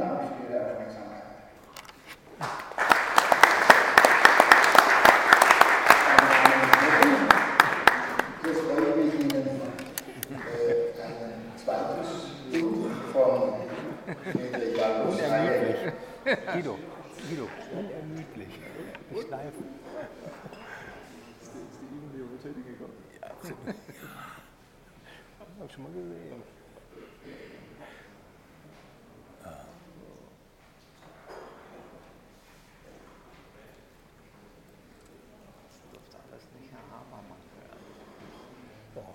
Dank für Ihre Aufmerksamkeit. Jetzt freue ich mich Ihnen äh, ein zweites Buch von Carlos Heine. Guido, Guido, unermüdlich. Schleifen. Ist die Übung die Universität gekommen? Ja, absolut. Hab ich schon mal gesehen. Das durfte alles nicht Herr Habermann hören. Boah.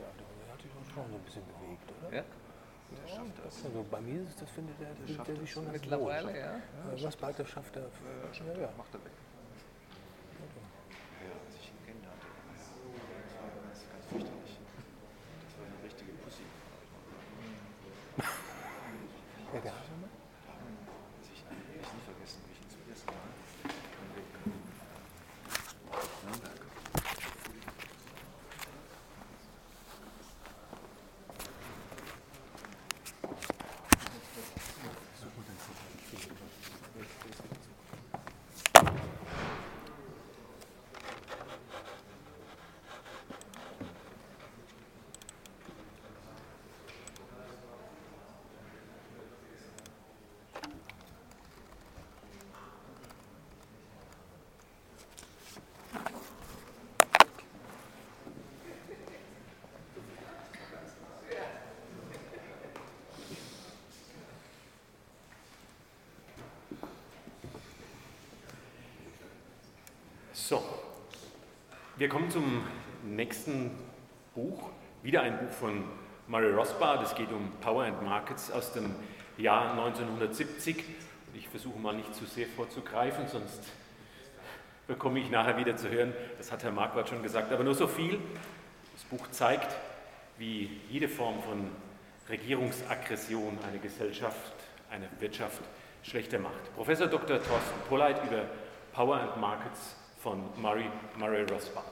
Ja, der hat sich auch schon so ein bisschen bewegt, oder? Ja, Der schafft das. Also bei mir ist das, findet er, findet er sich schon ganz mittlerweile, wohl. ja. Ja, Was bald das schafft er. Ja, ja. Macht er weg. Ja, als ich ihn kennenlernte, das war ganz, ganz fürchterlich. Das war eine richtige Pussy. Ja, der Habermann? Als ich ihn werde ich nie vergessen, wie ich ihn zum ersten Mal im Weg Nürnberg. So, wir kommen zum nächsten Buch. Wieder ein Buch von Murray Rothbard. Es geht um Power and Markets aus dem Jahr 1970. Und ich versuche mal nicht zu sehr vorzugreifen, sonst bekomme ich nachher wieder zu hören, das hat Herr Marquardt schon gesagt, aber nur so viel. Das Buch zeigt, wie jede Form von Regierungsaggression eine Gesellschaft, eine Wirtschaft schlechter macht. Professor Dr. Thorsten Polleit über Power and Markets von Murray, Murray Rothbard.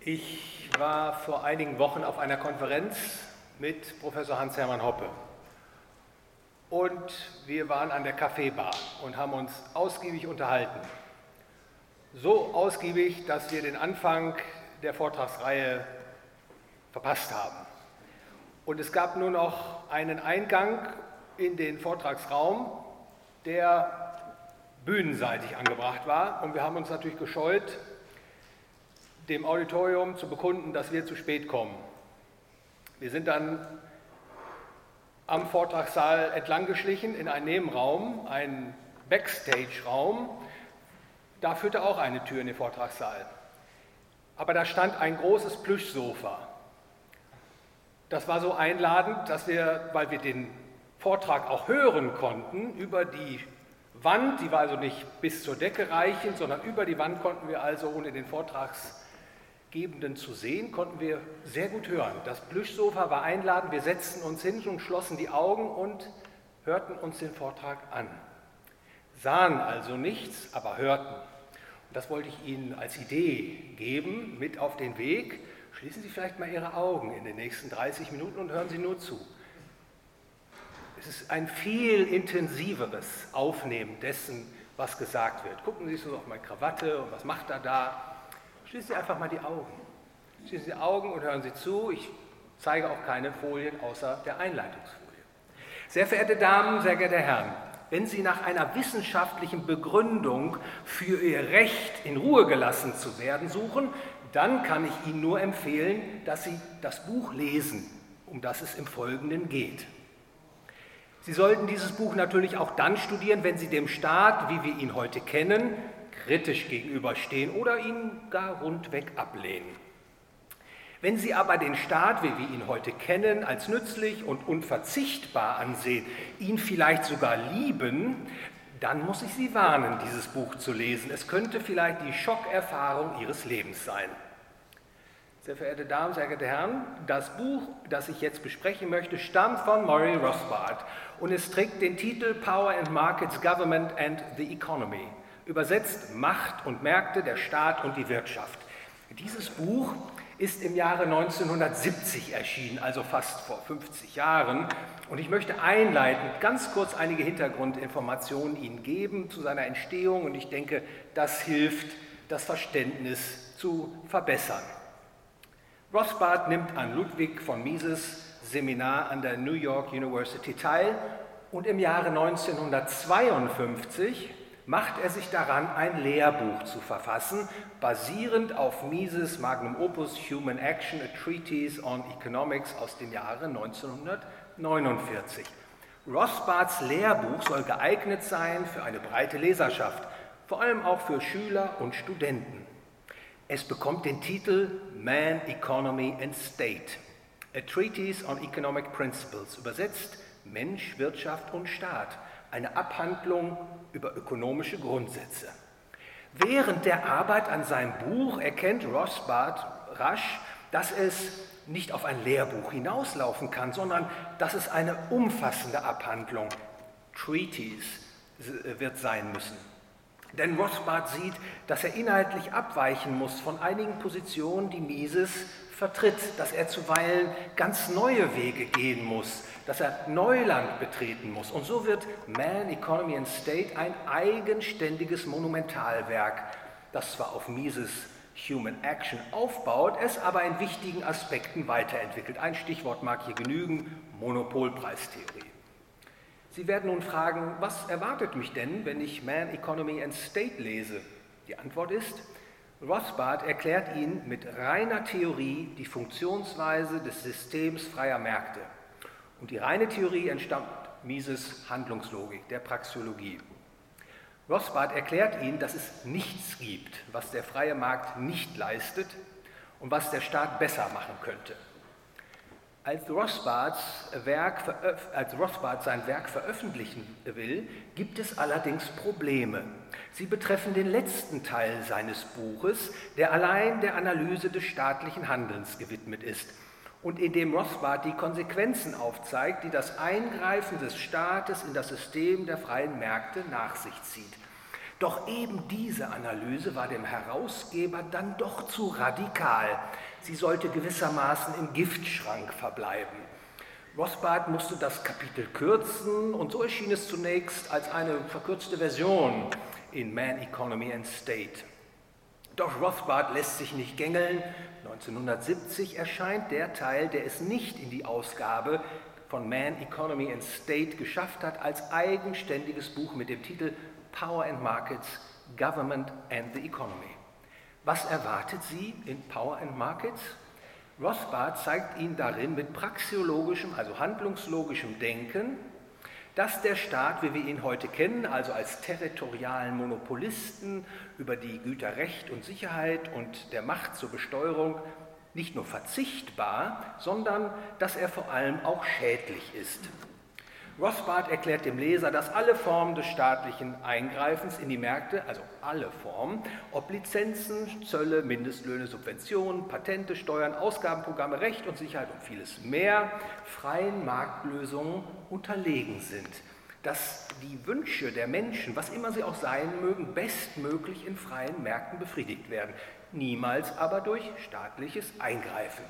Ich war vor einigen Wochen auf einer Konferenz mit Professor Hans-Hermann Hoppe. Und wir waren an der Kaffeebar und haben uns ausgiebig unterhalten. So ausgiebig, dass wir den Anfang der Vortragsreihe verpasst haben. Und es gab nur noch einen Eingang in den Vortragsraum, der bühnenseitig angebracht war. Und wir haben uns natürlich gescheut, dem Auditorium zu bekunden, dass wir zu spät kommen. Wir sind dann am Vortragssaal entlang geschlichen in einen Nebenraum, einen Backstage-Raum. Da führte auch eine Tür in den Vortragssaal. Aber da stand ein großes Plüschsofa. Das war so einladend, dass wir, weil wir den Vortrag auch hören konnten, über die Wand, die war also nicht bis zur Decke reichend, sondern über die Wand konnten wir also, ohne den Vortragsgebenden zu sehen, konnten wir sehr gut hören. Das Plüschsofa war einladend, wir setzten uns hin und schlossen die Augen und hörten uns den Vortrag an. Sahen also nichts, aber hörten. Das wollte ich Ihnen als Idee geben, mit auf den Weg. Schließen Sie vielleicht mal Ihre Augen in den nächsten 30 Minuten und hören Sie nur zu. Es ist ein viel intensiveres Aufnehmen dessen, was gesagt wird. Gucken Sie so auf meine Krawatte und was macht er da? Schließen Sie einfach mal die Augen. Schließen Sie die Augen und hören Sie zu. Ich zeige auch keine Folien außer der Einleitungsfolie. Sehr verehrte Damen, sehr geehrte Herren, wenn Sie nach einer wissenschaftlichen Begründung für Ihr Recht in Ruhe gelassen zu werden suchen, dann kann ich Ihnen nur empfehlen, dass Sie das Buch lesen, um das es im Folgenden geht. Sie sollten dieses Buch natürlich auch dann studieren, wenn Sie dem Staat, wie wir ihn heute kennen, kritisch gegenüberstehen oder ihn gar rundweg ablehnen. Wenn Sie aber den Staat, wie wir ihn heute kennen, als nützlich und unverzichtbar ansehen, ihn vielleicht sogar lieben, dann muss ich Sie warnen, dieses Buch zu lesen. Es könnte vielleicht die Schockerfahrung Ihres Lebens sein. Sehr verehrte Damen, sehr geehrte Herren, das Buch, das ich jetzt besprechen möchte, stammt von Murray Rothbard und es trägt den Titel Power and Markets, Government and the Economy. Übersetzt Macht und Märkte, der Staat und die Wirtschaft. Dieses Buch ist im Jahre 1970 erschienen, also fast vor 50 Jahren. Und ich möchte einleitend ganz kurz einige Hintergrundinformationen Ihnen geben zu seiner Entstehung und ich denke, das hilft, das Verständnis zu verbessern. Rothbard nimmt an Ludwig von Mises Seminar an der New York University teil und im Jahre 1952 macht er sich daran, ein Lehrbuch zu verfassen, basierend auf Mises Magnum Opus Human Action, a Treatise on Economics aus dem Jahre 1949. Rothbards Lehrbuch soll geeignet sein für eine breite Leserschaft, vor allem auch für Schüler und Studenten. Es bekommt den Titel Man, Economy and State, a Treatise on Economic Principles, übersetzt Mensch, Wirtschaft und Staat, eine Abhandlung über ökonomische Grundsätze. Während der Arbeit an seinem Buch erkennt Rothbard rasch, dass es nicht auf ein Lehrbuch hinauslaufen kann, sondern dass es eine umfassende Abhandlung, Treatise, wird sein müssen. Denn Rothbard sieht, dass er inhaltlich abweichen muss von einigen Positionen, die Mises vertritt, dass er zuweilen ganz neue Wege gehen muss, dass er Neuland betreten muss. Und so wird Man, Economy and State ein eigenständiges Monumentalwerk, das zwar auf Mises Human Action aufbaut, es aber in wichtigen Aspekten weiterentwickelt. Ein Stichwort mag hier genügen, Monopolpreistheorie. Sie werden nun fragen, was erwartet mich denn, wenn ich Man, Economy and State lese? Die Antwort ist, Rothbard erklärt Ihnen mit reiner Theorie die Funktionsweise des Systems freier Märkte. Und die reine Theorie entstammt Mises Handlungslogik, der Praxeologie. Rothbard erklärt Ihnen, dass es nichts gibt, was der freie Markt nicht leistet und was der Staat besser machen könnte. Als, Rothbards Werk, als Rothbard sein Werk veröffentlichen will, gibt es allerdings Probleme. Sie betreffen den letzten Teil seines Buches, der allein der Analyse des staatlichen Handelns gewidmet ist und in dem Rothbard die Konsequenzen aufzeigt, die das Eingreifen des Staates in das System der freien Märkte nach sich zieht. Doch eben diese Analyse war dem Herausgeber dann doch zu radikal. Sie sollte gewissermaßen im Giftschrank verbleiben. Rothbard musste das Kapitel kürzen und so erschien es zunächst als eine verkürzte Version in Man, Economy and State. Doch Rothbard lässt sich nicht gängeln. 1970 erscheint der Teil, der es nicht in die Ausgabe von Man, Economy and State geschafft hat, als eigenständiges Buch mit dem Titel Power and Markets, Government and the Economy. Was erwartet sie in Power and Markets? Rothbard zeigt Ihnen darin mit praxiologischem, also handlungslogischem Denken, dass der Staat, wie wir ihn heute kennen, also als territorialen Monopolisten über die Güter Recht und Sicherheit und der Macht zur Besteuerung nicht nur verzichtbar, sondern dass er vor allem auch schädlich ist. Rothbard erklärt dem Leser, dass alle Formen des staatlichen Eingreifens in die Märkte, also alle Formen, ob Lizenzen, Zölle, Mindestlöhne, Subventionen, Patente, Steuern, Ausgabenprogramme, Recht und Sicherheit und vieles mehr, freien Marktlösungen unterlegen sind. Dass die Wünsche der Menschen, was immer sie auch sein mögen, bestmöglich in freien Märkten befriedigt werden, niemals aber durch staatliches Eingreifen.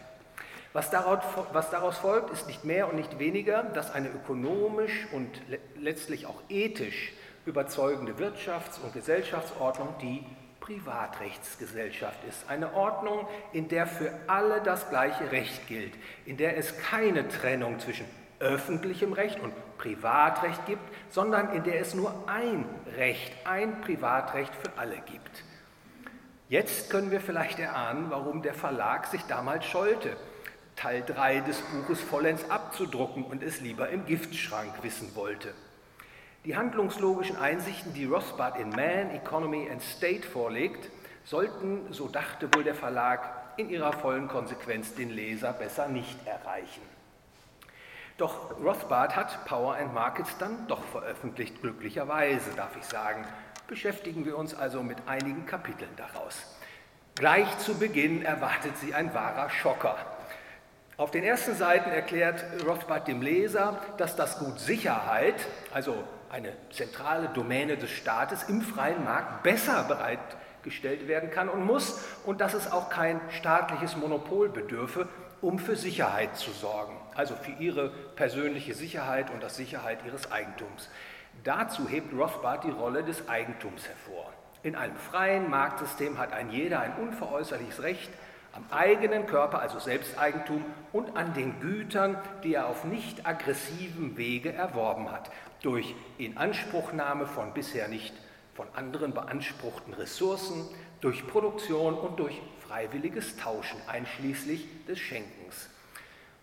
Was daraus, folgt, ist nicht mehr und nicht weniger, dass eine ökonomisch und letztlich auch ethisch überzeugende Wirtschafts- und Gesellschaftsordnung die Privatrechtsgesellschaft ist. Eine Ordnung, in der für alle das gleiche Recht gilt, in der es keine Trennung zwischen öffentlichem Recht und Privatrecht gibt, sondern in der es nur ein Recht, ein Privatrecht für alle gibt. Jetzt können wir vielleicht erahnen, warum der Verlag sich damals scheute Teil 3 des Buches vollends abzudrucken und es lieber im Giftschrank wissen wollte. Die handlungslogischen Einsichten, die Rothbard in Man, Economy and State vorlegt, sollten, so dachte wohl der Verlag, in ihrer vollen Konsequenz den Leser besser nicht erreichen. Doch Rothbard hat Power and Markets dann doch veröffentlicht, glücklicherweise, darf ich sagen. Beschäftigen wir uns also mit einigen Kapiteln daraus. Gleich zu Beginn erwartet sie ein wahrer Schocker. Auf den ersten Seiten erklärt Rothbard dem Leser, dass das Gut Sicherheit, also eine zentrale Domäne des Staates im freien Markt, besser bereitgestellt werden kann und muss und dass es auch kein staatliches Monopol bedürfe, um für Sicherheit zu sorgen, also für ihre persönliche Sicherheit und das Sicherheit ihres Eigentums. Dazu hebt Rothbard die Rolle des Eigentums hervor. In einem freien Marktsystem hat ein jeder ein unveräußerliches Recht am eigenen Körper, also Selbsteigentum, und an den Gütern, die er auf nicht aggressivem Wege erworben hat, durch Inanspruchnahme von bisher nicht von anderen beanspruchten Ressourcen, durch Produktion und durch freiwilliges Tauschen, einschließlich des Schenkens.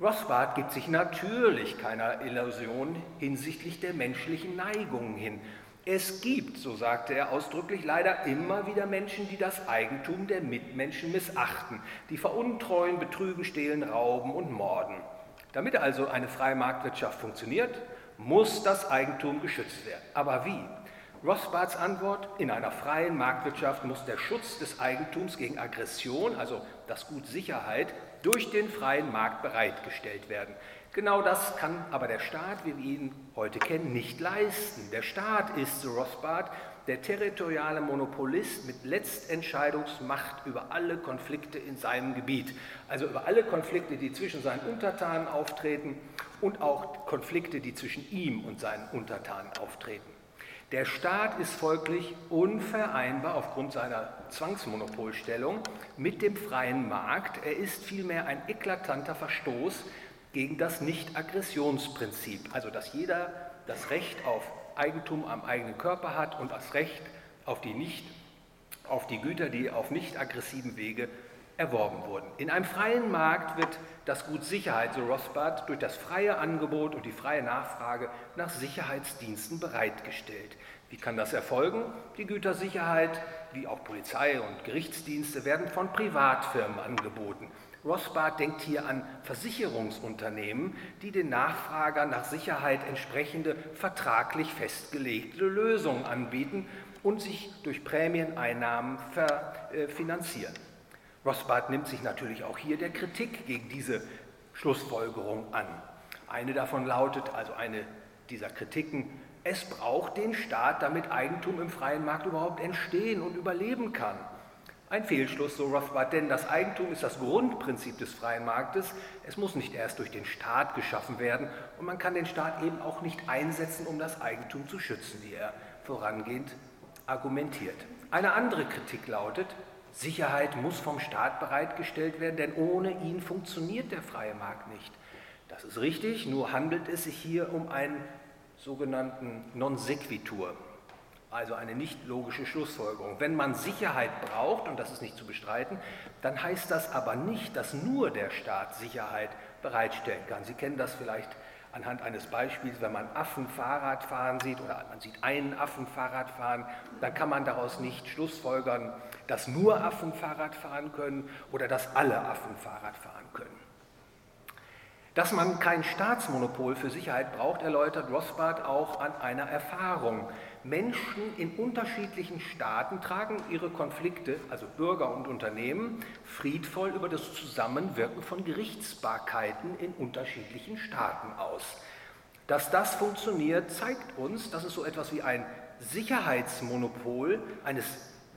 Rothbard gibt sich natürlich keiner Illusion hinsichtlich der menschlichen Neigungen hin. Es gibt, so sagte er ausdrücklich, leider immer wieder Menschen, die das Eigentum der Mitmenschen missachten, die veruntreuen, betrügen, stehlen, rauben und morden. Damit also eine freie Marktwirtschaft funktioniert, muss das Eigentum geschützt werden. Aber wie? Rothbards Antwort, in einer freien Marktwirtschaft muss der Schutz des Eigentums gegen Aggression, also das Gut Sicherheit, durch den freien Markt bereitgestellt werden. Genau das kann aber der Staat, wie wir ihn heute kennen, nicht leisten. Der Staat ist, so Rothbard, der territoriale Monopolist mit Letztentscheidungsmacht über alle Konflikte in seinem Gebiet, also über alle Konflikte, die zwischen seinen Untertanen auftreten und auch Konflikte, die zwischen ihm und seinen Untertanen auftreten. Der Staat ist folglich unvereinbar aufgrund seiner Zwangsmonopolstellung mit dem freien Markt. Er ist vielmehr ein eklatanter Verstoß gegen das Nicht-Aggressionsprinzip, also dass jeder das Recht auf Eigentum am eigenen Körper hat und das Recht auf die, nicht, auf die Güter, die auf nicht aggressiven Wege erworben wurden. In einem freien Markt wird das Gut Sicherheit, so Rothbard, durch das freie Angebot und die freie Nachfrage nach Sicherheitsdiensten bereitgestellt. Wie kann das erfolgen? Die Gütersicherheit, wie auch Polizei und Gerichtsdienste, werden von Privatfirmen angeboten. Rothbard denkt hier an Versicherungsunternehmen, die den Nachfragern nach Sicherheit entsprechende vertraglich festgelegte Lösungen anbieten und sich durch Prämieneinnahmen äh, finanzieren. Rothbard nimmt sich natürlich auch hier der Kritik gegen diese Schlussfolgerung an. Eine davon lautet, also eine dieser Kritiken, es braucht den Staat, damit Eigentum im freien Markt überhaupt entstehen und überleben kann. Ein Fehlschluss, so Rothbard, denn das Eigentum ist das Grundprinzip des freien Marktes. Es muss nicht erst durch den Staat geschaffen werden und man kann den Staat eben auch nicht einsetzen, um das Eigentum zu schützen, wie er vorangehend argumentiert. Eine andere Kritik lautet, Sicherheit muss vom Staat bereitgestellt werden, denn ohne ihn funktioniert der freie Markt nicht. Das ist richtig, nur handelt es sich hier um einen sogenannten Non sequitur, also eine nicht logische Schlussfolgerung. Wenn man Sicherheit braucht, und das ist nicht zu bestreiten, dann heißt das aber nicht, dass nur der Staat Sicherheit bereitstellen kann. Sie kennen das vielleicht anhand eines Beispiels, wenn man Affen Fahrrad fahren sieht oder man sieht einen Affen Fahrrad fahren, dann kann man daraus nicht schlussfolgern, dass nur Affen Fahrrad fahren können oder dass alle Affen Fahrrad fahren können. Dass man kein Staatsmonopol für Sicherheit braucht, erläutert Rothbard auch an einer Erfahrung. Menschen in unterschiedlichen Staaten tragen ihre Konflikte, also Bürger und Unternehmen, friedvoll über das Zusammenwirken von Gerichtsbarkeiten in unterschiedlichen Staaten aus. Dass das funktioniert, zeigt uns, dass es so etwas wie ein Sicherheitsmonopol eines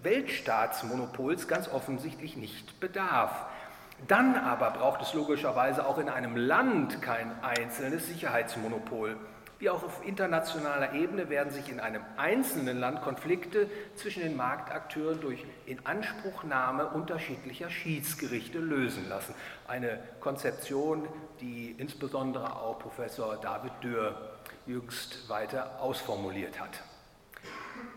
Weltstaatsmonopols ganz offensichtlich nicht bedarf. Dann aber braucht es logischerweise auch in einem Land kein einzelnes Sicherheitsmonopol. Wie auch auf internationaler Ebene werden sich in einem einzelnen Land Konflikte zwischen den Marktakteuren durch Inanspruchnahme unterschiedlicher Schiedsgerichte lösen lassen. Eine Konzeption, die insbesondere auch Professor David Dürr jüngst weiter ausformuliert hat.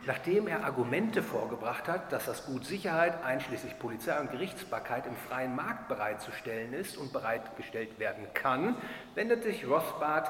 Nachdem er Argumente vorgebracht hat, dass das Gut Sicherheit einschließlich Polizei und Gerichtsbarkeit im freien Markt bereitzustellen ist und bereitgestellt werden kann, wendet sich Rothbard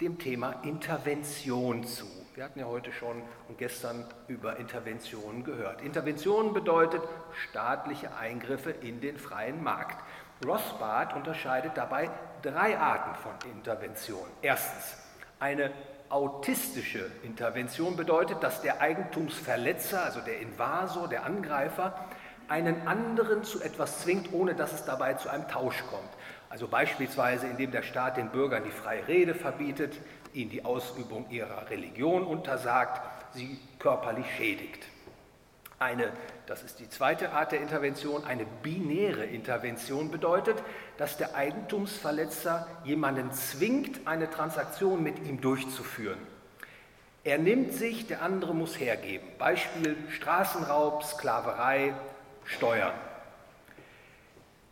dem Thema Intervention zu. Wir hatten ja heute schon und gestern über Interventionen gehört. Intervention bedeutet staatliche Eingriffe in den freien Markt. Rothbard unterscheidet dabei drei Arten von Intervention. Erstens eine autistische Intervention bedeutet, dass der Eigentumsverletzer, also der Invasor, der Angreifer, einen anderen zu etwas zwingt, ohne dass es dabei zu einem Tausch kommt. Also beispielsweise, indem der Staat den Bürgern die freie Rede verbietet, ihnen die Ausübung ihrer Religion untersagt, sie körperlich schädigt. Eine, das ist die zweite Art der Intervention, eine binäre Intervention bedeutet, dass der Eigentumsverletzer jemanden zwingt, eine Transaktion mit ihm durchzuführen. Er nimmt sich, der andere muss hergeben. Beispiel Straßenraub, Sklaverei, Steuern.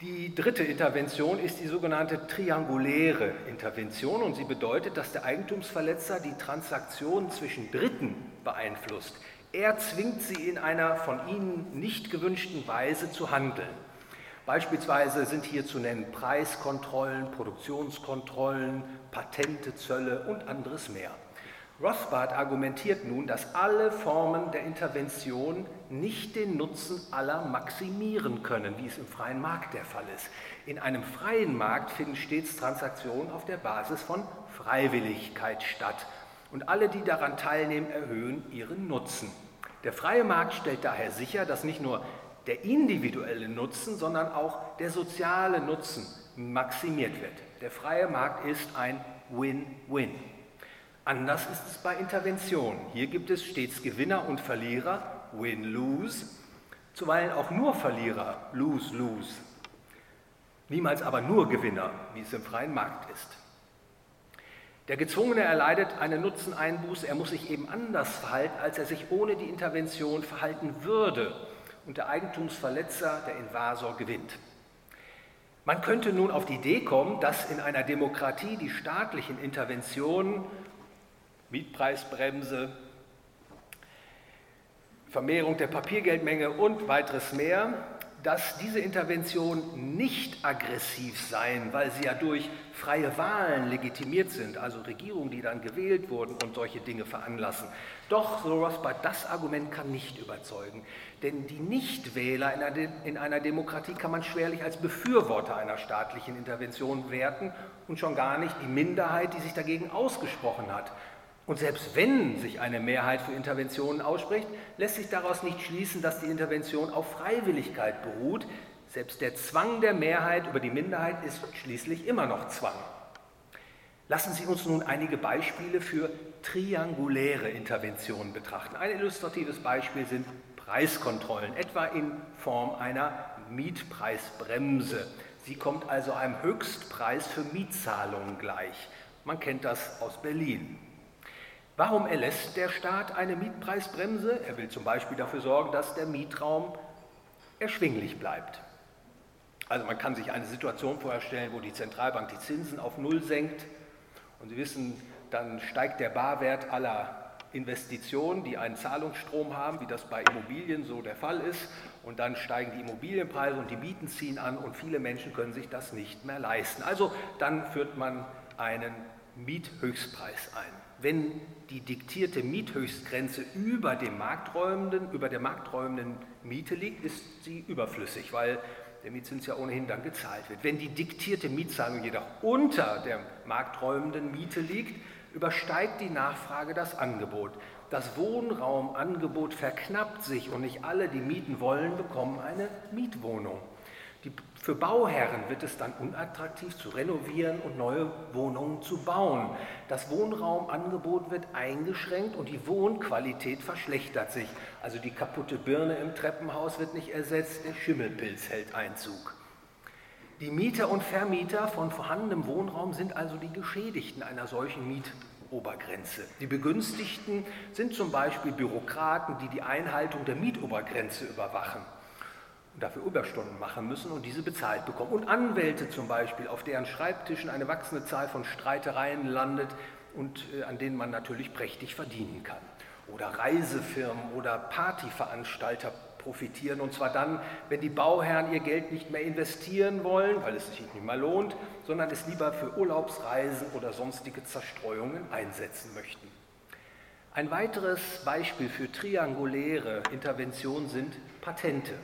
Die dritte Intervention ist die sogenannte trianguläre Intervention und sie bedeutet, dass der Eigentumsverletzer die Transaktion zwischen Dritten beeinflusst. Er zwingt sie in einer von ihnen nicht gewünschten Weise zu handeln. Beispielsweise sind hier zu nennen Preiskontrollen, Produktionskontrollen, Patente, Zölle und anderes mehr. Rothbard argumentiert nun, dass alle Formen der Intervention nicht den Nutzen aller maximieren können, wie es im freien Markt der Fall ist. In einem freien Markt finden stets Transaktionen auf der Basis von Freiwilligkeit statt. Und alle, die daran teilnehmen, erhöhen ihren Nutzen. Der freie Markt stellt daher sicher, dass nicht nur der individuelle Nutzen, sondern auch der soziale Nutzen maximiert wird. Der freie Markt ist ein Win-Win. Anders ist es bei Interventionen. Hier gibt es stets Gewinner und Verlierer, Win-Lose, zuweilen auch nur Verlierer, Lose-Lose. Niemals aber nur Gewinner, wie es im freien Markt ist. Der Gezwungene erleidet eine Nutzeneinbuße, er muss sich eben anders verhalten, als er sich ohne die Intervention verhalten würde. Und der Eigentumsverletzer, der Invasor, gewinnt. Man könnte nun auf die Idee kommen, dass in einer Demokratie die staatlichen Interventionen Mietpreisbremse, Vermehrung der Papiergeldmenge und weiteres mehr, dass diese Interventionen nicht aggressiv seien, weil sie ja durch freie Wahlen legitimiert sind, also Regierungen, die dann gewählt wurden und solche Dinge veranlassen. Doch, so Rothbard, das Argument kann nicht überzeugen, denn die Nichtwähler in einer, in einer Demokratie kann man schwerlich als Befürworter einer staatlichen Intervention werten und schon gar nicht die Minderheit, die sich dagegen ausgesprochen hat. Und selbst wenn sich eine Mehrheit für Interventionen ausspricht, lässt sich daraus nicht schließen, dass die Intervention auf Freiwilligkeit beruht. Selbst der Zwang der Mehrheit über die Minderheit ist schließlich immer noch Zwang. Lassen Sie uns nun einige Beispiele für trianguläre Interventionen betrachten. Ein illustratives Beispiel sind Preiskontrollen, etwa in Form einer Mietpreisbremse. Sie kommt also einem Höchstpreis für Mietzahlungen gleich. Man kennt das aus Berlin. Warum erlässt der Staat eine Mietpreisbremse? Er will zum Beispiel dafür sorgen, dass der Mietraum erschwinglich bleibt. Also man kann sich eine Situation vorstellen, wo die Zentralbank die Zinsen auf Null senkt und Sie wissen, dann steigt der Barwert aller Investitionen, die einen Zahlungsstrom haben, wie das bei Immobilien so der Fall ist. Und dann steigen die Immobilienpreise und die Mieten ziehen an und viele Menschen können sich das nicht mehr leisten. Also dann führt man einen Miethöchstpreis ein wenn die diktierte Miethöchstgrenze über, dem markträumenden, über der markträumenden Miete liegt, ist sie überflüssig, weil der Mietzins ja ohnehin dann gezahlt wird. Wenn die diktierte Mietzahlung jedoch unter der markträumenden Miete liegt, übersteigt die Nachfrage das Angebot. Das Wohnraumangebot verknappt sich und nicht alle, die mieten wollen, bekommen eine Mietwohnung. Für Bauherren wird es dann unattraktiv zu renovieren und neue Wohnungen zu bauen. Das Wohnraumangebot wird eingeschränkt und die Wohnqualität verschlechtert sich. Also die kaputte Birne im Treppenhaus wird nicht ersetzt, der Schimmelpilz hält Einzug. Die Mieter und Vermieter von vorhandenem Wohnraum sind also die Geschädigten einer solchen Mietobergrenze. Die Begünstigten sind zum Beispiel Bürokraten, die die Einhaltung der Mietobergrenze überwachen und dafür Überstunden machen müssen und diese bezahlt bekommen. Und Anwälte zum Beispiel, auf deren Schreibtischen eine wachsende Zahl von Streitereien landet und äh, an denen man natürlich prächtig verdienen kann. Oder Reisefirmen oder Partyveranstalter profitieren und zwar dann, wenn die Bauherren ihr Geld nicht mehr investieren wollen, weil es sich nicht mehr lohnt, sondern es lieber für Urlaubsreisen oder sonstige Zerstreuungen einsetzen möchten. Ein weiteres Beispiel für trianguläre Intervention sind Patente.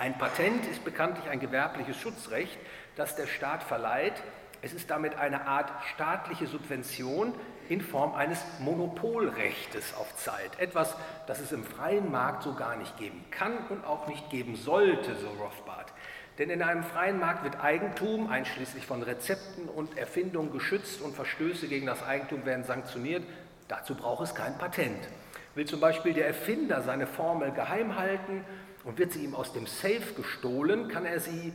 Ein Patent ist bekanntlich ein gewerbliches Schutzrecht, das der Staat verleiht, Es ist damit eine Art staatliche Subvention in Form eines Monopolrechtes auf Zeit. Etwas, das es im freien Markt so gar nicht geben kann und auch nicht geben sollte, so Rothbard. Denn in einem freien Markt wird Eigentum, einschließlich von Rezepten und Erfindungen, geschützt und Verstöße gegen das Eigentum werden sanktioniert. Dazu braucht es kein Patent. Will zum Beispiel der Erfinder seine Formel geheim halten und wird sie ihm aus dem Safe gestohlen, kann er, sie,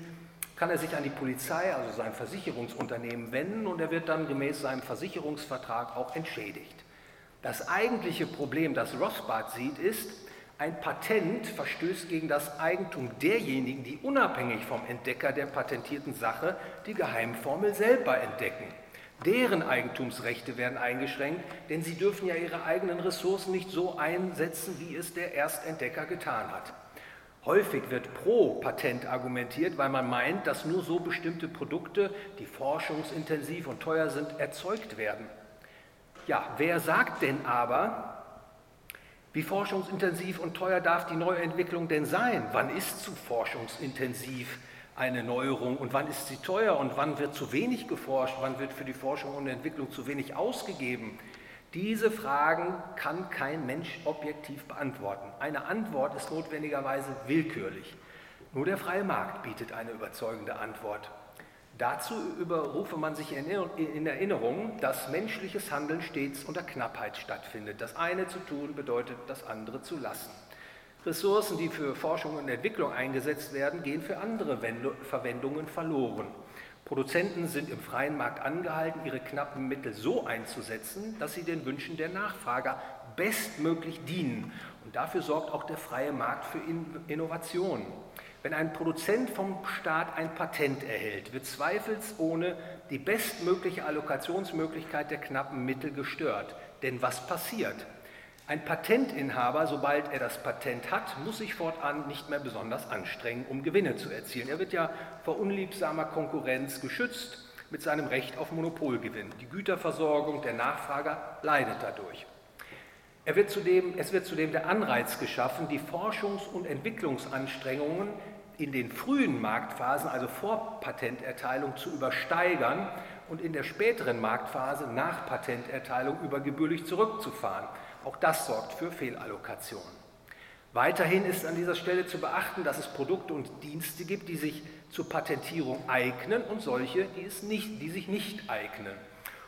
kann er sich an die Polizei, also sein Versicherungsunternehmen, wenden und er wird dann gemäß seinem Versicherungsvertrag auch entschädigt. Das eigentliche Problem, das Rothbard sieht, ist, ein Patent verstößt gegen das Eigentum derjenigen, die unabhängig vom Entdecker der patentierten Sache die Geheimformel selber entdecken. Deren Eigentumsrechte werden eingeschränkt, denn sie dürfen ja ihre eigenen Ressourcen nicht so einsetzen, wie es der Erstentdecker getan hat. Häufig wird pro Patent argumentiert, weil man meint, dass nur so bestimmte Produkte, die forschungsintensiv und teuer sind, erzeugt werden. Ja, wer sagt denn aber, wie forschungsintensiv und teuer darf die Neuentwicklung denn sein? Wann ist zu forschungsintensiv eine Neuerung und wann ist sie teuer und wann wird zu wenig geforscht, wann wird für die Forschung und Entwicklung zu wenig ausgegeben? Diese Fragen kann kein Mensch objektiv beantworten. Eine Antwort ist notwendigerweise willkürlich. Nur der freie Markt bietet eine überzeugende Antwort. Dazu überrufe man sich in Erinnerung, dass menschliches Handeln stets unter Knappheit stattfindet. Das eine zu tun bedeutet, das andere zu lassen. Ressourcen, die für Forschung und Entwicklung eingesetzt werden, gehen für andere Verwendungen verloren. Produzenten sind im freien Markt angehalten, ihre knappen Mittel so einzusetzen, dass sie den Wünschen der Nachfrager bestmöglich dienen. Und dafür sorgt auch der freie Markt für Innovation. Wenn ein Produzent vom Staat ein Patent erhält, wird zweifelsohne die bestmögliche Allokationsmöglichkeit der knappen Mittel gestört. Denn was passiert? Ein Patentinhaber, sobald er das Patent hat, muss sich fortan nicht mehr besonders anstrengen, um Gewinne zu erzielen. Er wird ja vor unliebsamer Konkurrenz geschützt mit seinem Recht auf Monopolgewinn. Die Güterversorgung der Nachfrager leidet dadurch. Er wird zudem, es wird zudem der Anreiz geschaffen, die Forschungs- und Entwicklungsanstrengungen in den frühen Marktphasen, also vor Patenterteilung, zu übersteigern und in der späteren Marktphase nach Patenterteilung übergebührlich zurückzufahren. Auch das sorgt für Fehlallokation. Weiterhin ist an dieser Stelle zu beachten, dass es Produkte und Dienste gibt, die sich zur Patentierung eignen und solche, die, es nicht, die sich nicht eignen.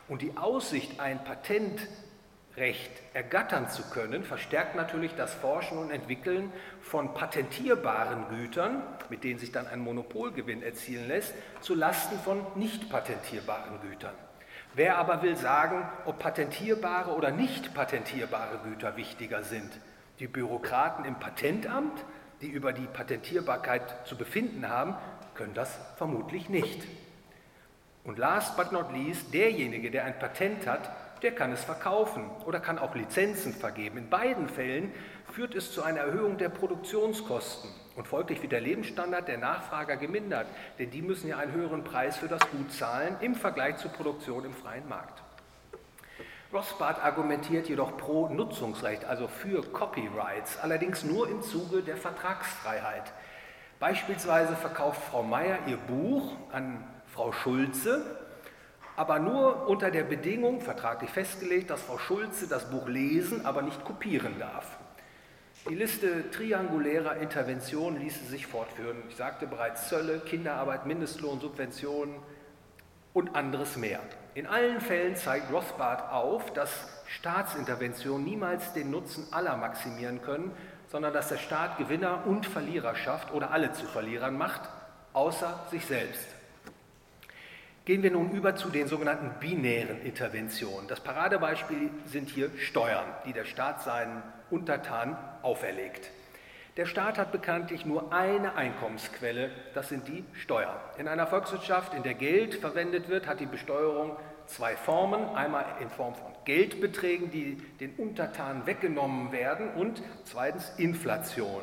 Und die Aussicht, ein Patentrecht ergattern zu können, verstärkt natürlich das Forschen und Entwickeln von patentierbaren Gütern, mit denen sich dann ein Monopolgewinn erzielen lässt, zu Lasten von nicht patentierbaren Gütern. Wer aber will sagen, ob patentierbare oder nicht patentierbare Güter wichtiger sind? Die Bürokraten im Patentamt, die über die Patentierbarkeit zu befinden haben, können das vermutlich nicht. Und last but not least, derjenige, der ein Patent hat, der kann es verkaufen oder kann auch Lizenzen vergeben. In beiden Fällen führt es zu einer Erhöhung der Produktionskosten. Und folglich wird der Lebensstandard der Nachfrager gemindert, denn die müssen ja einen höheren Preis für das Gut zahlen im Vergleich zur Produktion im freien Markt. Rothbard argumentiert jedoch pro Nutzungsrecht, also für Copyrights, allerdings nur im Zuge der Vertragsfreiheit. Beispielsweise verkauft Frau Meier ihr Buch an Frau Schulze, aber nur unter der Bedingung, vertraglich festgelegt, dass Frau Schulze das Buch lesen, aber nicht kopieren darf. Die Liste triangulärer Interventionen ließe sich fortführen. Ich sagte bereits Zölle, Kinderarbeit, Mindestlohn, Subventionen und anderes mehr. In allen Fällen zeigt Rothbard auf, dass Staatsinterventionen niemals den Nutzen aller maximieren können, sondern dass der Staat Gewinner und Verlierer schafft oder alle zu Verlierern macht, außer sich selbst. Gehen wir nun über zu den sogenannten binären Interventionen. Das Paradebeispiel sind hier Steuern, die der Staat seinen Untertanen auferlegt. Der Staat hat bekanntlich nur eine Einkommensquelle, das sind die Steuern. In einer Volkswirtschaft, in der Geld verwendet wird, hat die Besteuerung zwei Formen. Einmal in Form von Geldbeträgen, die den Untertanen weggenommen werden und zweitens Inflation,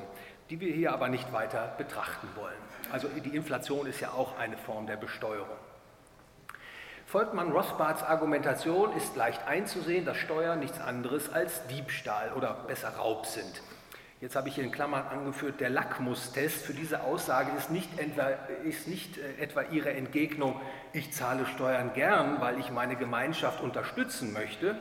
die wir hier aber nicht weiter betrachten wollen. Also die Inflation ist ja auch eine Form der Besteuerung. Folgt man Rothbards Argumentation, ist leicht einzusehen, dass Steuern nichts anderes als Diebstahl oder besser Raub sind. Jetzt habe ich hier in Klammern angeführt, der Lackmustest für diese Aussage ist nicht, etwa, ist nicht äh, etwa Ihre Entgegnung, ich zahle Steuern gern, weil ich meine Gemeinschaft unterstützen möchte.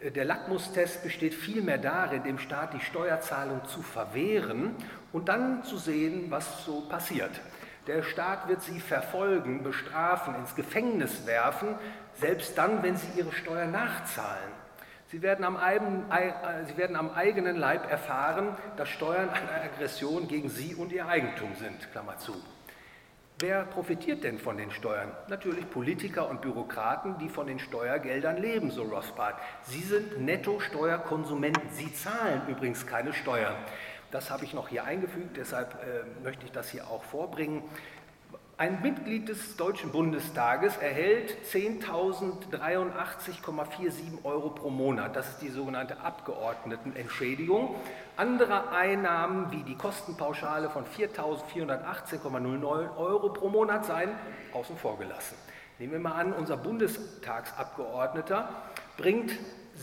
Äh, der Lackmustest besteht vielmehr darin, dem Staat die Steuerzahlung zu verwehren und dann zu sehen, was so passiert. Der Staat wird sie verfolgen, bestrafen, ins Gefängnis werfen, selbst dann, wenn sie ihre Steuer nachzahlen. Sie werden, am, äh, Sie werden am eigenen Leib erfahren, dass Steuern eine Aggression gegen Sie und Ihr Eigentum sind. Klammer zu. Wer profitiert denn von den Steuern? Natürlich Politiker und Bürokraten, die von den Steuergeldern leben, so Rothbard. Sie sind Netto-Steuerkonsumenten. Sie zahlen übrigens keine Steuern. Das habe ich noch hier eingefügt, deshalb äh, möchte ich das hier auch vorbringen. Ein Mitglied des Deutschen Bundestages erhält 10.083,47 Euro pro Monat. Das ist die sogenannte Abgeordnetenentschädigung. Andere Einnahmen wie die Kostenpauschale von 4.418,09 Euro pro Monat seien außen vor gelassen. Nehmen wir mal an, unser Bundestagsabgeordneter bringt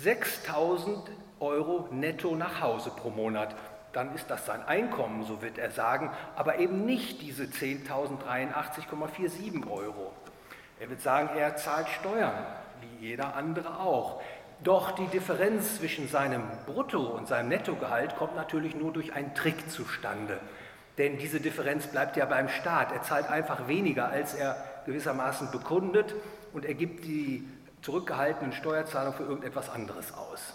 6.000 Euro netto nach Hause pro Monat dann ist das sein Einkommen, so wird er sagen, aber eben nicht diese 10.083,47 Euro. Er wird sagen, er zahlt Steuern, wie jeder andere auch. Doch die Differenz zwischen seinem Brutto- und seinem Nettogehalt kommt natürlich nur durch einen Trick zustande. Denn diese Differenz bleibt ja beim Staat. Er zahlt einfach weniger, als er gewissermaßen bekundet und er gibt die zurückgehaltenen Steuerzahlungen für irgendetwas anderes aus.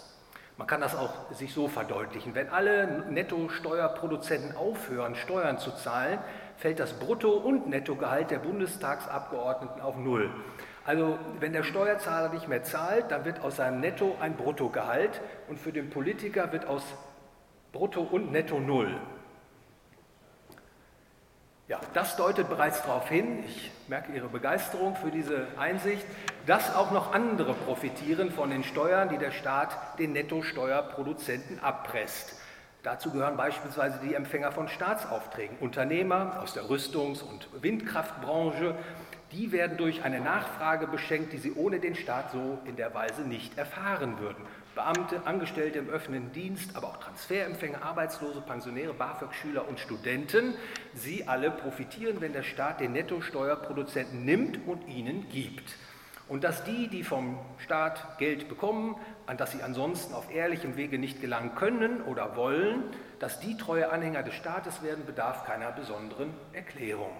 Man kann das auch sich so verdeutlichen. Wenn alle Nettosteuerproduzenten aufhören, Steuern zu zahlen, fällt das Brutto- und Nettogehalt der Bundestagsabgeordneten auf Null. Also wenn der Steuerzahler nicht mehr zahlt, dann wird aus seinem Netto ein Bruttogehalt und für den Politiker wird aus Brutto und Netto Null. Ja, das deutet bereits darauf hin, ich merke Ihre Begeisterung für diese Einsicht, dass auch noch andere profitieren von den Steuern, die der Staat den Nettosteuerproduzenten abpresst. Dazu gehören beispielsweise die Empfänger von Staatsaufträgen, Unternehmer aus der Rüstungs- und Windkraftbranche. Die werden durch eine Nachfrage beschenkt, die sie ohne den Staat so in der Weise nicht erfahren würden. Beamte, Angestellte im öffentlichen Dienst, aber auch Transferempfänger, Arbeitslose, Pensionäre, BAföG-Schüler und Studenten. Sie alle profitieren, wenn der Staat den Nettosteuerproduzenten nimmt und ihnen gibt. Und dass die, die vom Staat Geld bekommen, an das sie ansonsten auf ehrlichem Wege nicht gelangen können oder wollen, dass die treue Anhänger des Staates werden, bedarf keiner besonderen Erklärung.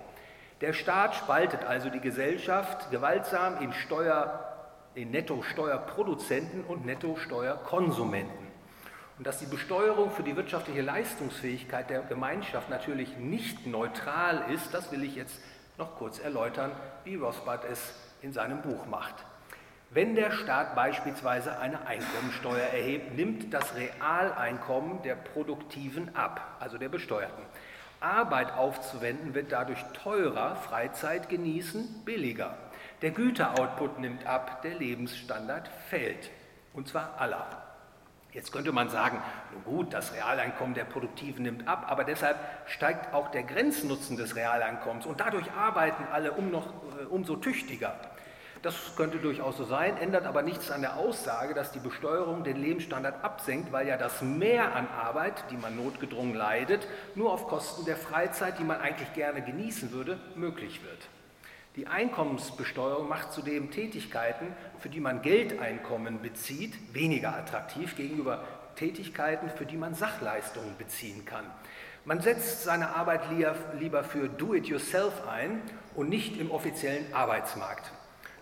Der Staat spaltet also die Gesellschaft gewaltsam in Steuer den Nettosteuerproduzenten und Nettosteuerkonsumenten. Und dass die Besteuerung für die wirtschaftliche Leistungsfähigkeit der Gemeinschaft natürlich nicht neutral ist, das will ich jetzt noch kurz erläutern, wie Rothbard es in seinem Buch macht. Wenn der Staat beispielsweise eine Einkommensteuer erhebt, nimmt das Realeinkommen der Produktiven ab, also der Besteuerten. Arbeit aufzuwenden wird dadurch teurer, Freizeit genießen billiger. Der Güteroutput nimmt ab, der Lebensstandard fällt. Und zwar aller. Jetzt könnte man sagen, nun gut, das Realeinkommen der Produktiven nimmt ab, aber deshalb steigt auch der Grenznutzen des Realeinkommens und dadurch arbeiten alle um noch, äh, umso tüchtiger. Das könnte durchaus so sein, ändert aber nichts an der Aussage, dass die Besteuerung den Lebensstandard absenkt, weil ja das Mehr an Arbeit, die man notgedrungen leidet, nur auf Kosten der Freizeit, die man eigentlich gerne genießen würde, möglich wird. Die Einkommensbesteuerung macht zudem Tätigkeiten, für die man Geldeinkommen bezieht, weniger attraktiv gegenüber Tätigkeiten, für die man Sachleistungen beziehen kann. Man setzt seine Arbeit lieber für Do-it-yourself ein und nicht im offiziellen Arbeitsmarkt.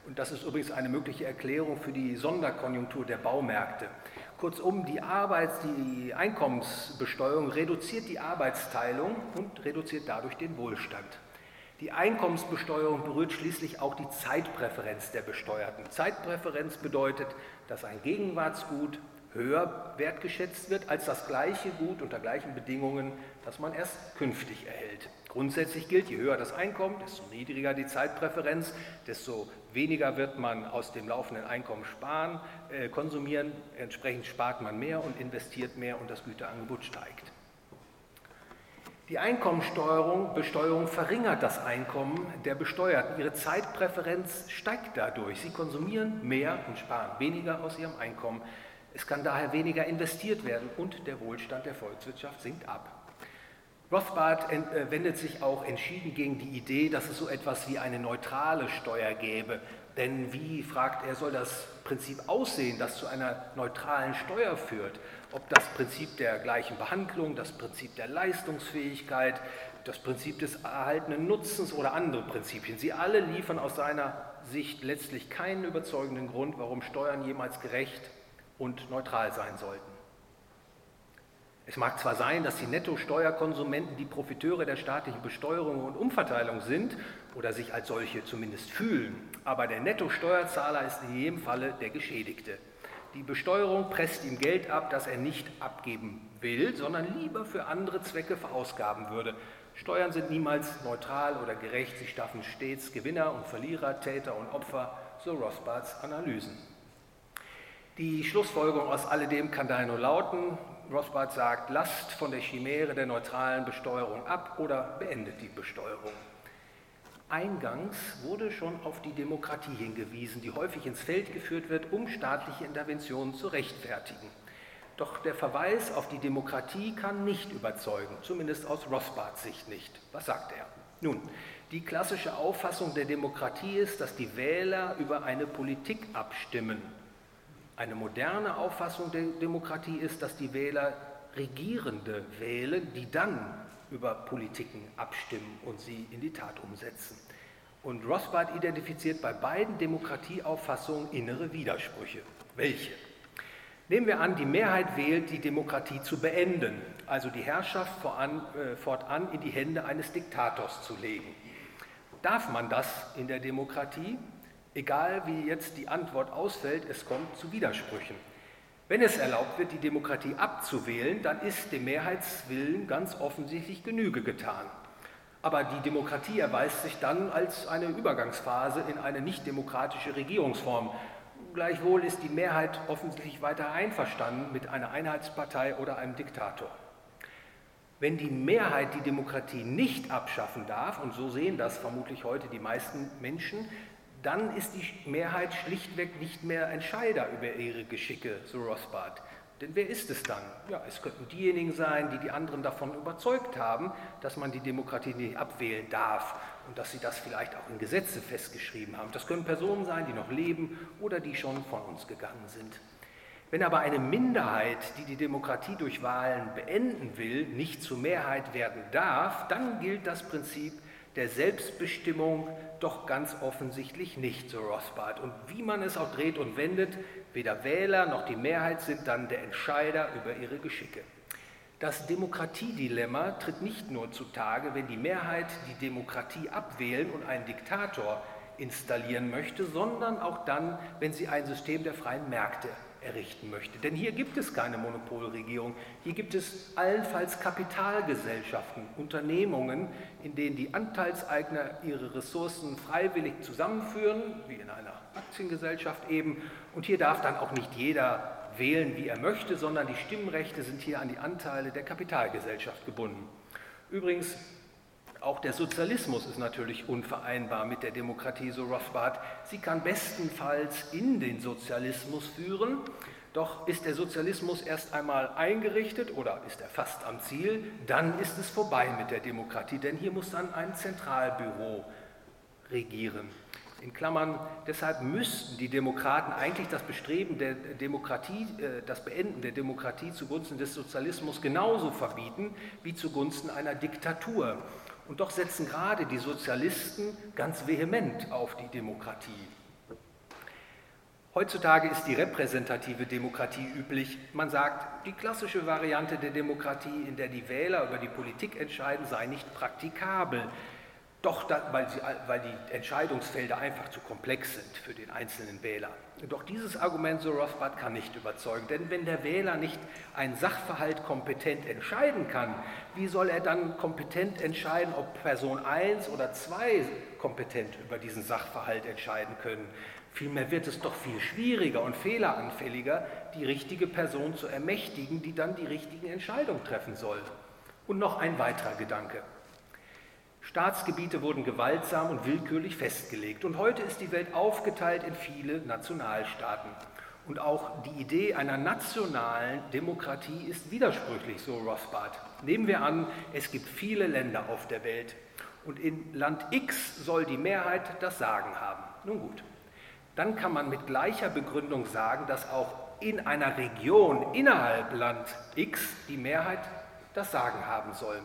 Und das ist übrigens eine mögliche Erklärung für die Sonderkonjunktur der Baumärkte. Kurzum, die, Arbeits-, die Einkommensbesteuerung reduziert die Arbeitsteilung und reduziert dadurch den Wohlstand. Die Einkommensbesteuerung berührt schließlich auch die Zeitpräferenz der Besteuerten. Zeitpräferenz bedeutet, dass ein Gegenwartsgut höher wertgeschätzt wird als das gleiche Gut unter gleichen Bedingungen, das man erst künftig erhält. Grundsätzlich gilt, je höher das Einkommen, desto niedriger die Zeitpräferenz, desto weniger wird man aus dem laufenden Einkommen sparen, äh, konsumieren, entsprechend spart man mehr und investiert mehr und das Güterangebot steigt. Die Einkommensteuerung verringert das Einkommen der Besteuerten. Ihre Zeitpräferenz steigt dadurch. Sie konsumieren mehr und sparen weniger aus ihrem Einkommen. Es kann daher weniger investiert werden und der Wohlstand der Volkswirtschaft sinkt ab. Rothbard äh, wendet sich auch entschieden gegen die Idee, dass es so etwas wie eine neutrale Steuer gäbe. Denn wie, fragt er, soll das Prinzip aussehen, das zu einer neutralen Steuer führt? Ob das Prinzip der gleichen Behandlung, das Prinzip der Leistungsfähigkeit, das Prinzip des erhaltenen Nutzens oder andere Prinzipien. Sie alle liefern aus seiner Sicht letztlich keinen überzeugenden Grund, warum Steuern jemals gerecht und neutral sein sollten. Es mag zwar sein, dass die Netto-Steuerkonsumenten die Profiteure der staatlichen Besteuerung und Umverteilung sind oder sich als solche zumindest fühlen, aber der Netto-Steuerzahler ist in jedem Falle der Geschädigte. Die Besteuerung presst ihm Geld ab, das er nicht abgeben will, sondern lieber für andere Zwecke verausgaben würde. Steuern sind niemals neutral oder gerecht, sie staffen stets Gewinner und Verlierer, Täter und Opfer, so Rothbards Analysen. Die Schlussfolgerung aus alledem kann daher nur lauten, Rothbard sagt, lasst von der Chimäre der neutralen Besteuerung ab oder beendet die Besteuerung. Eingangs wurde schon auf die Demokratie hingewiesen, die häufig ins Feld geführt wird, um staatliche Interventionen zu rechtfertigen. Doch der Verweis auf die Demokratie kann nicht überzeugen, zumindest aus Rothbards Sicht nicht. Was sagt er? Nun, die klassische Auffassung der Demokratie ist, dass die Wähler über eine Politik abstimmen. Eine moderne Auffassung der Demokratie ist, dass die Wähler Regierende wählen, die dann über Politiken abstimmen und sie in die Tat umsetzen. Und Rothbard identifiziert bei beiden Demokratieauffassungen innere Widersprüche. Welche? Nehmen wir an, die Mehrheit wählt, die Demokratie zu beenden, also die Herrschaft voran, äh, fortan in die Hände eines Diktators zu legen. Darf man das in der Demokratie? Egal wie jetzt die Antwort ausfällt, es kommt zu Widersprüchen. Wenn es erlaubt wird, die Demokratie abzuwählen, dann ist dem Mehrheitswillen ganz offensichtlich Genüge getan. Aber die Demokratie erweist sich dann als eine Übergangsphase in eine nicht demokratische Regierungsform, Gleichwohl ist die Mehrheit offensichtlich weiter einverstanden mit einer Einheitspartei oder einem Diktator. Wenn die Mehrheit die Demokratie nicht abschaffen darf, und so sehen das vermutlich heute die meisten Menschen, dann ist die Mehrheit schlichtweg nicht mehr Entscheider über ihre Geschicke, so Rothbard. Denn wer ist es dann? Ja, es könnten diejenigen sein, die die anderen davon überzeugt haben, dass man die Demokratie nicht abwählen darf und dass sie das vielleicht auch in Gesetze festgeschrieben haben. Das können Personen sein, die noch leben oder die schon von uns gegangen sind. Wenn aber eine Minderheit, die die Demokratie durch Wahlen beenden will, nicht zur Mehrheit werden darf, dann gilt das Prinzip der Selbstbestimmung doch ganz offensichtlich nicht, so Rothbard. Und wie man es auch dreht und wendet, weder Wähler noch die Mehrheit sind dann der Entscheider über ihre Geschicke. Das Demokratiedilemma tritt nicht nur zutage, wenn die Mehrheit die Demokratie abwählen und einen Diktator installieren möchte, sondern auch dann, wenn sie ein System der freien Märkte errichten möchte. Denn hier gibt es keine Monopolregierung, hier gibt es allenfalls Kapitalgesellschaften, Unternehmungen, in denen die Anteilseigner ihre Ressourcen freiwillig zusammenführen, wie in einer Aktiengesellschaft eben. Und hier darf dann auch nicht jeder wählen, wie er möchte, sondern die Stimmrechte sind hier an die Anteile der Kapitalgesellschaft gebunden. Übrigens, auch der Sozialismus ist natürlich unvereinbar mit der Demokratie, so Rothbard. Sie kann bestenfalls in den Sozialismus führen, doch ist der Sozialismus erst einmal eingerichtet oder ist er fast am Ziel, dann ist es vorbei mit der Demokratie, denn hier muss dann ein Zentralbüro regieren. In Klammern, deshalb müssten die Demokraten eigentlich das Bestreben der Demokratie, äh, das Beenden der Demokratie zugunsten des Sozialismus genauso verbieten wie zugunsten einer Diktatur. Und doch setzen gerade die Sozialisten ganz vehement auf die Demokratie. Heutzutage ist die repräsentative Demokratie üblich. Man sagt, die klassische Variante der Demokratie, in der die Wähler über die Politik entscheiden, sei nicht praktikabel. Doch, weil, sie, weil die Entscheidungsfelder einfach zu komplex sind für den einzelnen Wähler. Doch dieses Argument, so Rothbard, kann nicht überzeugen. Denn wenn der Wähler nicht einen Sachverhalt kompetent entscheiden kann, wie soll er dann kompetent entscheiden, ob Person 1 oder 2 kompetent über diesen Sachverhalt entscheiden können? Vielmehr wird es doch viel schwieriger und fehleranfälliger, die richtige Person zu ermächtigen, die dann die richtigen Entscheidungen treffen soll. Und noch ein weiterer Gedanke. Staatsgebiete wurden gewaltsam und willkürlich festgelegt. Und heute ist die Welt aufgeteilt in viele Nationalstaaten. Und auch die Idee einer nationalen Demokratie ist widersprüchlich, so Rothbard. Nehmen wir an, es gibt viele Länder auf der Welt und in Land X soll die Mehrheit das Sagen haben. Nun gut, dann kann man mit gleicher Begründung sagen, dass auch in einer Region innerhalb Land X die Mehrheit das Sagen haben soll.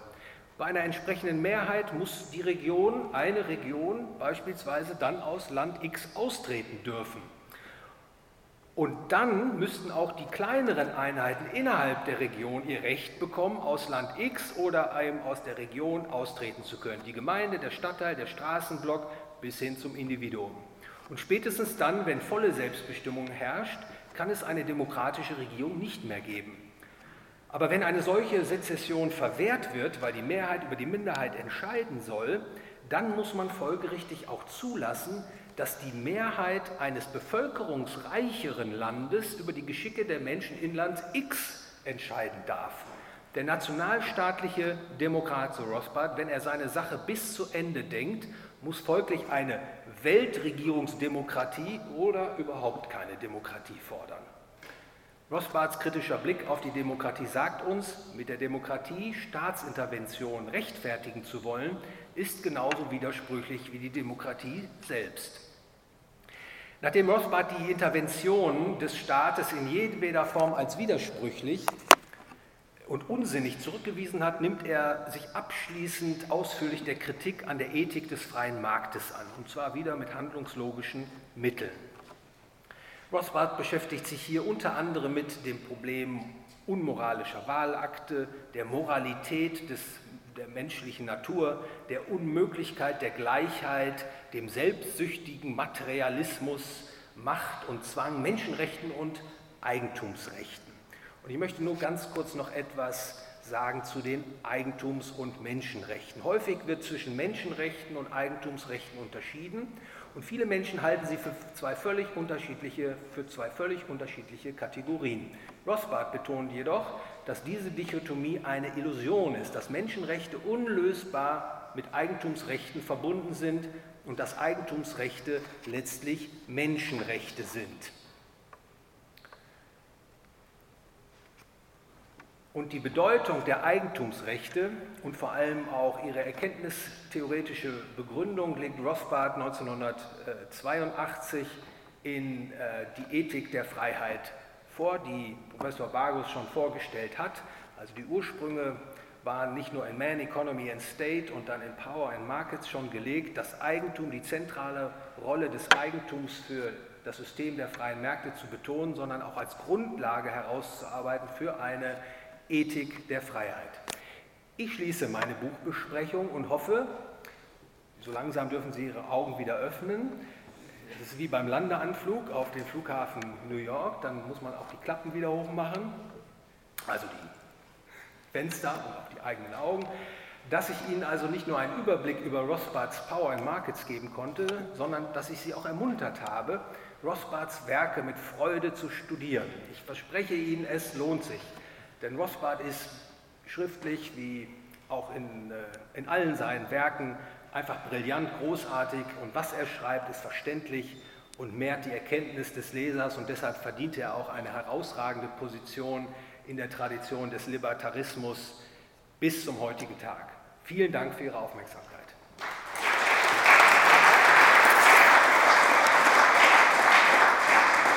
Bei einer entsprechenden Mehrheit muss die Region, eine Region beispielsweise dann aus Land X austreten dürfen. Und dann müssten auch die kleineren Einheiten innerhalb der Region ihr Recht bekommen, aus Land X oder eben aus der Region austreten zu können. Die Gemeinde, der Stadtteil, der Straßenblock bis hin zum Individuum. Und spätestens dann, wenn volle Selbstbestimmung herrscht, kann es eine demokratische Regierung nicht mehr geben. Aber wenn eine solche Sezession verwehrt wird, weil die Mehrheit über die Minderheit entscheiden soll, dann muss man folgerichtig auch zulassen, dass die Mehrheit eines bevölkerungsreicheren Landes über die Geschicke der Menschen in Land X entscheiden darf. Der nationalstaatliche Demokrat, so Rothbard, wenn er seine Sache bis zu Ende denkt, muss folglich eine Weltregierungsdemokratie oder überhaupt keine Demokratie fordern. Rothbards kritischer Blick auf die Demokratie sagt uns, mit der Demokratie Staatsintervention rechtfertigen zu wollen, ist genauso widersprüchlich wie die Demokratie selbst. Nachdem Rothbard die Intervention des Staates in jedweder Form als widersprüchlich und unsinnig zurückgewiesen hat, nimmt er sich abschließend ausführlich der Kritik an der Ethik des freien Marktes an, und zwar wieder mit handlungslogischen Mitteln. Rothbard beschäftigt sich hier unter anderem mit dem Problem unmoralischer Wahlakte, der Moralität des, der menschlichen Natur, der Unmöglichkeit der Gleichheit, dem selbstsüchtigen Materialismus, Macht und Zwang, Menschenrechten und Eigentumsrechten. Und ich möchte nur ganz kurz noch etwas sagen zu den Eigentums- und Menschenrechten. Häufig wird zwischen Menschenrechten und Eigentumsrechten unterschieden und viele Menschen halten sie für zwei völlig unterschiedliche, für zwei völlig unterschiedliche Kategorien. Rothbard betont jedoch, dass diese Dichotomie eine Illusion ist, dass Menschenrechte unlösbar mit Eigentumsrechten verbunden sind und dass Eigentumsrechte letztlich Menschenrechte sind. Und die Bedeutung der Eigentumsrechte und vor allem auch ihre erkenntnistheoretische Begründung legt Rothbard 1982 in äh, die Ethik der Freiheit vor, die Professor Vargus schon vorgestellt hat. Also die Ursprünge waren nicht nur in Man, Economy and State und dann in Power and Markets schon gelegt, das Eigentum, die zentrale Rolle des Eigentums für das System der freien Märkte zu betonen, sondern auch als Grundlage herauszuarbeiten für eine Ethik der Freiheit. Ich schließe meine Buchbesprechung und hoffe, so langsam dürfen Sie Ihre Augen wieder öffnen. Das ist wie beim Landeanflug auf den Flughafen New York, dann muss man auch die Klappen wieder hoch machen, also die Fenster und auch die eigenen Augen. Dass ich Ihnen also nicht nur einen Überblick über Rothbards Power and Markets geben konnte, sondern dass ich Sie auch ermuntert habe, Rothbards Werke mit Freude zu studieren. Ich verspreche Ihnen, es lohnt sich. Denn Rothbard ist schriftlich wie auch in, äh, in allen seinen Werken einfach brillant, großartig und was er schreibt, ist verständlich und mehrt die Erkenntnis des Lesers und deshalb verdient er auch eine herausragende Position in der Tradition des Libertarismus bis zum heutigen Tag. Vielen Dank für Ihre Aufmerksamkeit.